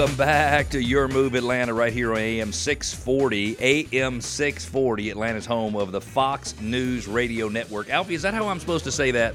Welcome back to Your Move Atlanta right here on AM 640. AM 640, Atlanta's home of the Fox News Radio Network. Alfie, is that how I'm supposed to say that?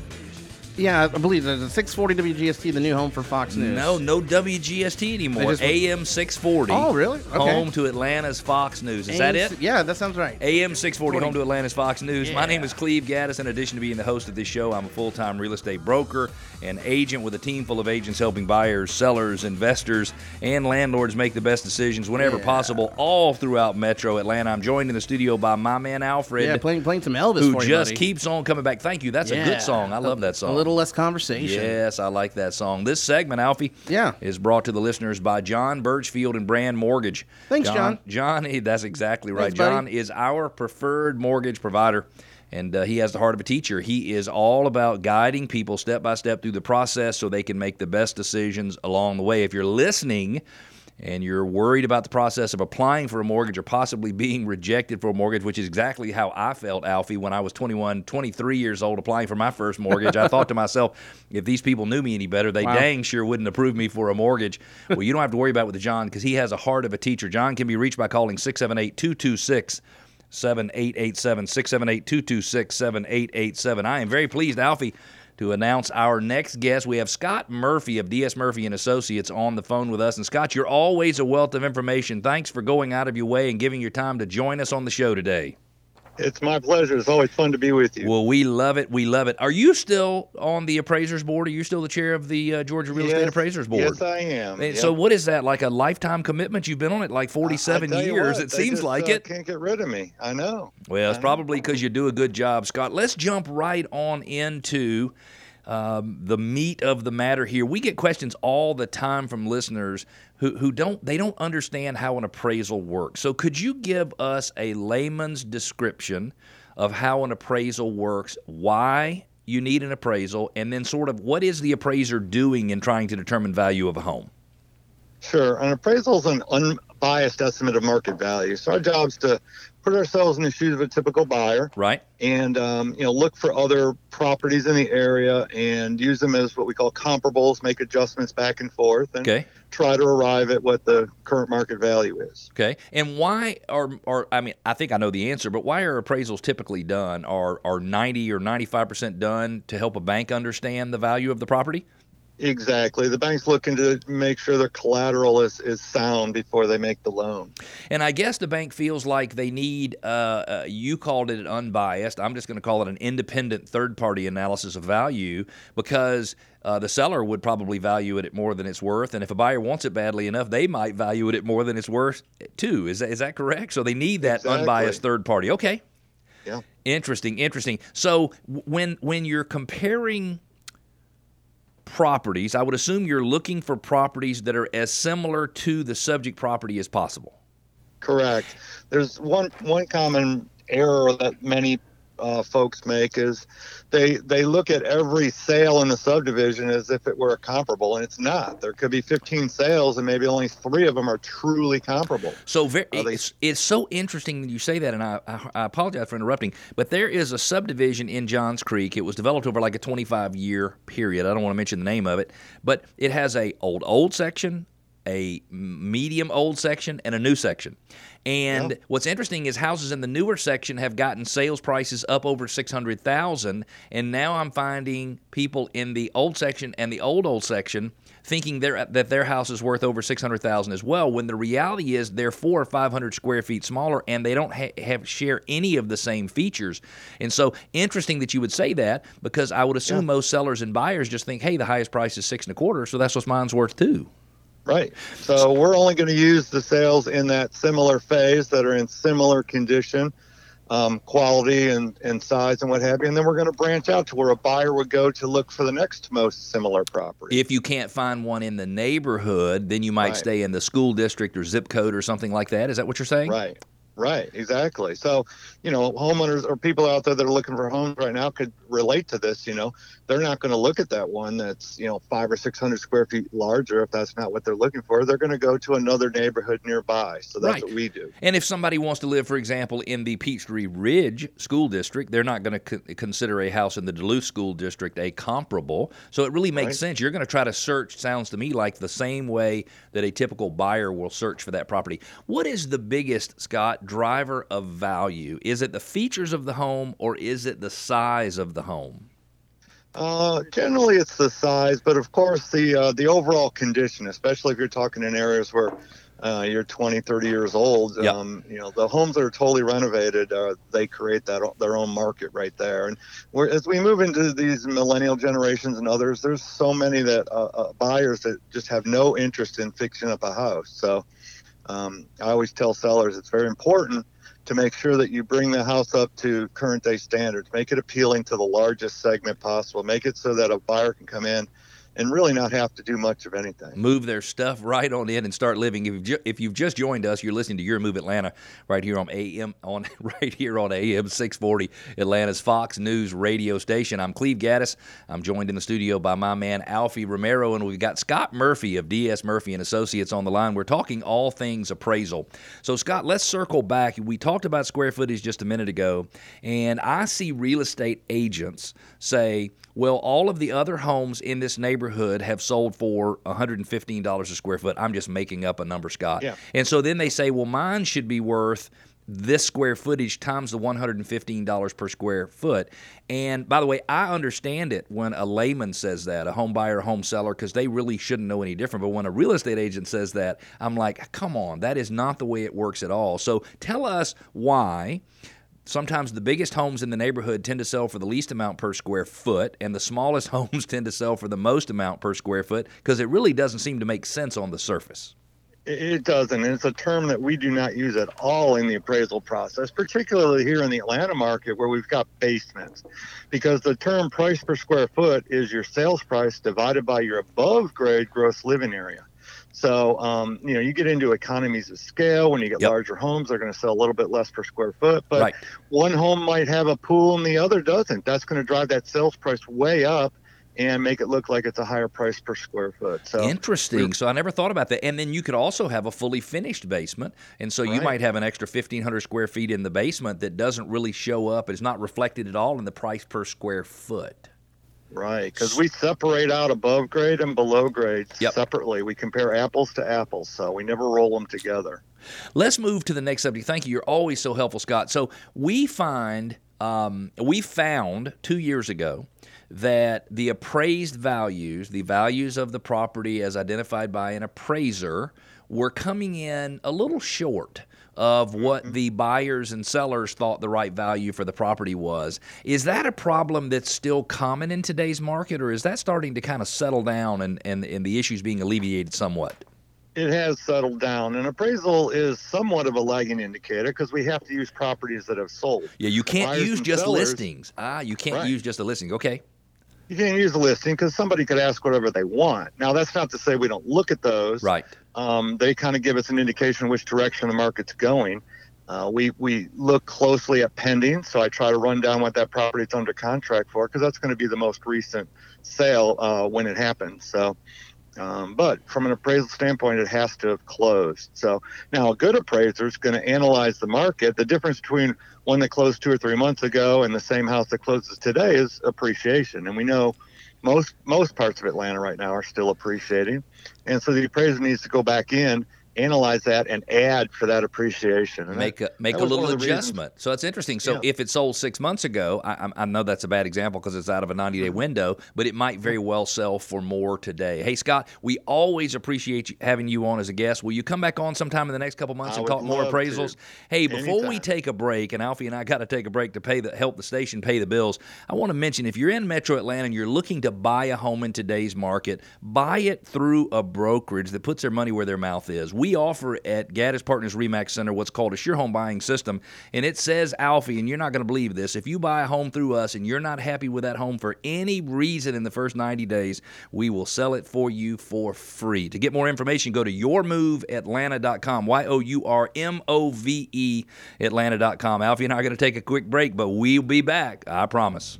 Yeah, I believe there's a 640 WGST, the new home for Fox News. No, no WGST anymore. Just- AM 640. Oh, really? Okay. Home to Atlanta's Fox News. Is that it? Yeah, that sounds right. AM 640, home to Atlanta's Fox News. My name is Cleve Gaddis. In addition to being the host of this show, I'm a full time real estate broker and agent with a team full of agents helping buyers, sellers, investors, and landlords make the best decisions whenever Yeah. possible all throughout Metro Atlanta. I'm joined in the studio by my man Alfred. Yeah, playing playing some Elvis who for you, just buddy. keeps on coming back. Thank you. That's a good song. I love that song. Little less conversation. Yes, I like that song. This segment, Alfie, Yeah. is brought to the listeners by John Birchfield and Brand Mortgage. Thanks, John. John, eh, that's exactly right. Thanks, buddy. John is our preferred mortgage provider. And uh, he has the heart of a teacher. He is all about guiding people step by step through the process so they can make the best decisions along the way. If you're listening and you're worried about the process of applying for a mortgage or possibly being rejected for a mortgage, which is exactly how I felt, Alfie, when I was 21, 23 years old applying for my first mortgage. I thought to myself, if these people knew me any better, they Wow. dang sure wouldn't approve me for a mortgage. Well, you don't have to worry about it with John because he has a heart of a teacher. John can be reached by calling 678 226 7887 678 226 7887. I am very pleased, Alfie, to announce our next guest. We have Scott Murphy of DS Murphy and Associates on the phone with us. And Scott, you're always a wealth of information. Thanks for going out of your way and giving your time to join us on the show today. It's my pleasure. It's always fun to be with you. Well, we love it. We love it. Are you still on the appraisers board? Are you still the chair of the uh, Georgia Real Estate Appraisers Board? Yes, I am. Yep. So, what is that like a lifetime commitment? You've been on it like 47 years. what, it seems just, like uh, it. Can't get rid of me. I know. Well, it's I know. probably because you do a good job, Scott. Let's jump right on into um, the meat of the matter here. We get questions all the time from listeners who, who don't they don't understand how an appraisal works. So, could you give us a layman's description of how an appraisal works? Why you need an appraisal, and then sort of what is the appraiser doing in trying to determine value of a home? Sure. An appraisal is an unbiased estimate of market value. So our job is to put ourselves in the shoes of a typical buyer Right. and um, you know look for other properties in the area and use them as what we call comparables, make adjustments back and forth, and Okay. try to arrive at what the current market value is. Okay. And why are are I mean, I think I know the answer, but why are appraisals typically done? Are are 90 or 95% done to help a bank understand the value of the property? Exactly. The bank's looking to make sure their collateral is, is sound before they make the loan. And I guess the bank feels like they need, uh, uh, you called it unbiased. I'm just going to call it an independent third party analysis of value because uh, the seller would probably value it at more than it's worth. And if a buyer wants it badly enough, they might value it at more than it's worth too. Is that, is that correct? So they need that Exactly. unbiased third party. Okay. Yeah. Interesting, interesting. So when when you're comparing properties, I would assume you're looking for properties that are as similar to the subject property as possible. Correct. There's one one common error that many uh, folks make is they they look at every sale in the subdivision as if it were a comparable, and it's not. There could be 15 sales, and maybe only three of them are truly comparable. So very, they- it's, it's so interesting that you say that, and I, I, I apologize for interrupting, but there is a subdivision in Johns Creek. It was developed over like a 25 year period. I don't want to mention the name of it, but it has a old old section, a medium old section, and a new section. And Yeah. what's interesting is houses in the newer section have gotten sales prices up over 600,000, and now I'm finding people in the old section and the old old section thinking their, that their house is worth over 600,000 as well when the reality is they're 4 or 500 square feet smaller and they don't ha- have share any of the same features. And so interesting that you would say that because I would assume most sellers and buyers just think, "Hey, the highest price is 6 and a quarter, so that's what mine's worth too." Right. So we're only going to use the sales in that similar phase that are in similar condition, um, quality and, and size and what have you. And then we're going to branch out to where a buyer would go to look for the next most similar property. If you can't find one in the neighborhood, then you might Right. stay in the school district or zip code or something like that. Is that what you're saying? Right. Right, exactly. So, you know, homeowners or people out there that are looking for homes right now could relate to this. You know, they're not going to look at that one that's, you know, five or 600 square feet larger if that's not what they're looking for. They're going to go to another neighborhood nearby. So that's Right. what we do. And if somebody wants to live, for example, in the Peachtree Ridge School District, they're not going to co- consider a house in the Duluth School District a comparable. So it really makes Right. sense. You're going to try to search, sounds to me like the same way that a typical buyer will search for that property. What is the biggest, Scott, driver of value? Is it the features of the home or is it the size of the home? Uh, generally, it's the size, but of course, the uh, the overall condition, especially if you're talking in areas where uh, you're 20, 30 years old. Yep. Um, you know, the homes that are totally renovated, uh, they create that their own market right there. And we're, as we move into these millennial generations and others, there's so many that uh, uh, buyers that just have no interest in fixing up a house. So um, I always tell sellers it's very important to make sure that you bring the house up to current day standards. Make it appealing to the largest segment possible. Make it so that a buyer can come in and really not have to do much of anything. move their stuff right on in and start living. If you've, ju- if you've just joined us, you're listening to Your Move Atlanta right here on AM on right here on AM 640 Atlanta's Fox News radio station. I'm Cleve Gaddis. I'm joined in the studio by my man Alfie Romero, and we've got Scott Murphy of DS Murphy and Associates on the line. We're talking all things appraisal. So Scott, let's circle back. We talked about square footage just a minute ago, and I see real estate agents say well, all of the other homes in this neighborhood have sold for $115 a square foot. I'm just making up a number, Scott. Yeah. And so then they say, well, mine should be worth this square footage times the $115 per square foot. And by the way, I understand it when a layman says that, a home buyer, a home seller, because they really shouldn't know any different. But when a real estate agent says that, I'm like, come on, that is not the way it works at all. So tell us why sometimes the biggest homes in the neighborhood tend to sell for the least amount per square foot, and the smallest homes tend to sell for the most amount per square foot because it really doesn't seem to make sense on the surface. It doesn't. And it's a term that we do not use at all in the appraisal process, particularly here in the Atlanta market where we've got basements. Because the term price per square foot is your sales price divided by your above grade gross living area. So, um, you know, you get into economies of scale. When you get Yep. larger homes, they're going to sell a little bit less per square foot. But Right. one home might have a pool and the other doesn't. That's going to drive that sales price way up and make it look like it's a higher price per square foot. So, Interesting. So I never thought about that. And then you could also have a fully finished basement, and so you might have an extra 1,500 square feet in the basement that doesn't really show up. It's not reflected at all in the price per square foot. Right, because we separate out above grade and below grade Yep. separately. We compare apples to apples, so we never roll them together. Let's move to the next subject. Thank you. You're always so helpful, Scott. So we find um, we found two years ago that the appraised values, the values of the property as identified by an appraiser, were coming in a little short of what the buyers and sellers thought the right value for the property was. Is that a problem that's still common in today's market, or is that starting to kind of settle down and, and, and the issues being alleviated somewhat? It has settled down, and appraisal is somewhat of a lagging indicator because we have to use properties that have sold. Yeah, you can't Buyers use just sellers- listings. Ah, you can't Right. use just a listing. Okay. You can't use a listing because somebody could ask whatever they want. Now, that's not to say we don't look at those. Right. Um, they kind of give us an indication which direction the market's going. Uh, we we look closely at pending, so I try to run down what that property's under contract for because that's going to be the most recent sale uh, when it happens. So, um, but from an appraisal standpoint, it has to have closed. So now a good appraiser is going to analyze the market. The difference between one that closed two or three months ago and the same house that closes today is appreciation, and we know most most parts of Atlanta right now are still appreciating. And so the appraiser needs to go back in, analyze that, and add for that appreciation. And Make a make a little the reasons- adjustment. So that's interesting. So Yeah. if it sold six months ago, I, I- know that's a bad example because it's out of a 90 Mm-hmm. day window, but it might very well sell for more today. Hey Scott, we always appreciate you, having you on as a guest. Will you come back on sometime in the next couple months I and talk more love to. appraisals? Hey, before we take a break, and Alfie and I got to take a break to pay the help the station pay the bills. I want to mention if you're in Metro Atlanta and you're looking to buy a home in today's market, buy it through a brokerage that puts their money where their mouth is. We we offer at Gaddis Partners Remax Center what's called a sure home buying system. And it says, Alfie, and you're not going to believe this, if you buy a home through us and you're not happy with that home for any reason in the first 90 days, we will sell it for you for free. To get more information, go to yourmoveatlanta.com, Y O U R M O V E Atlanta.com. Alfie and I are going to take a quick break, but we'll be back, I promise.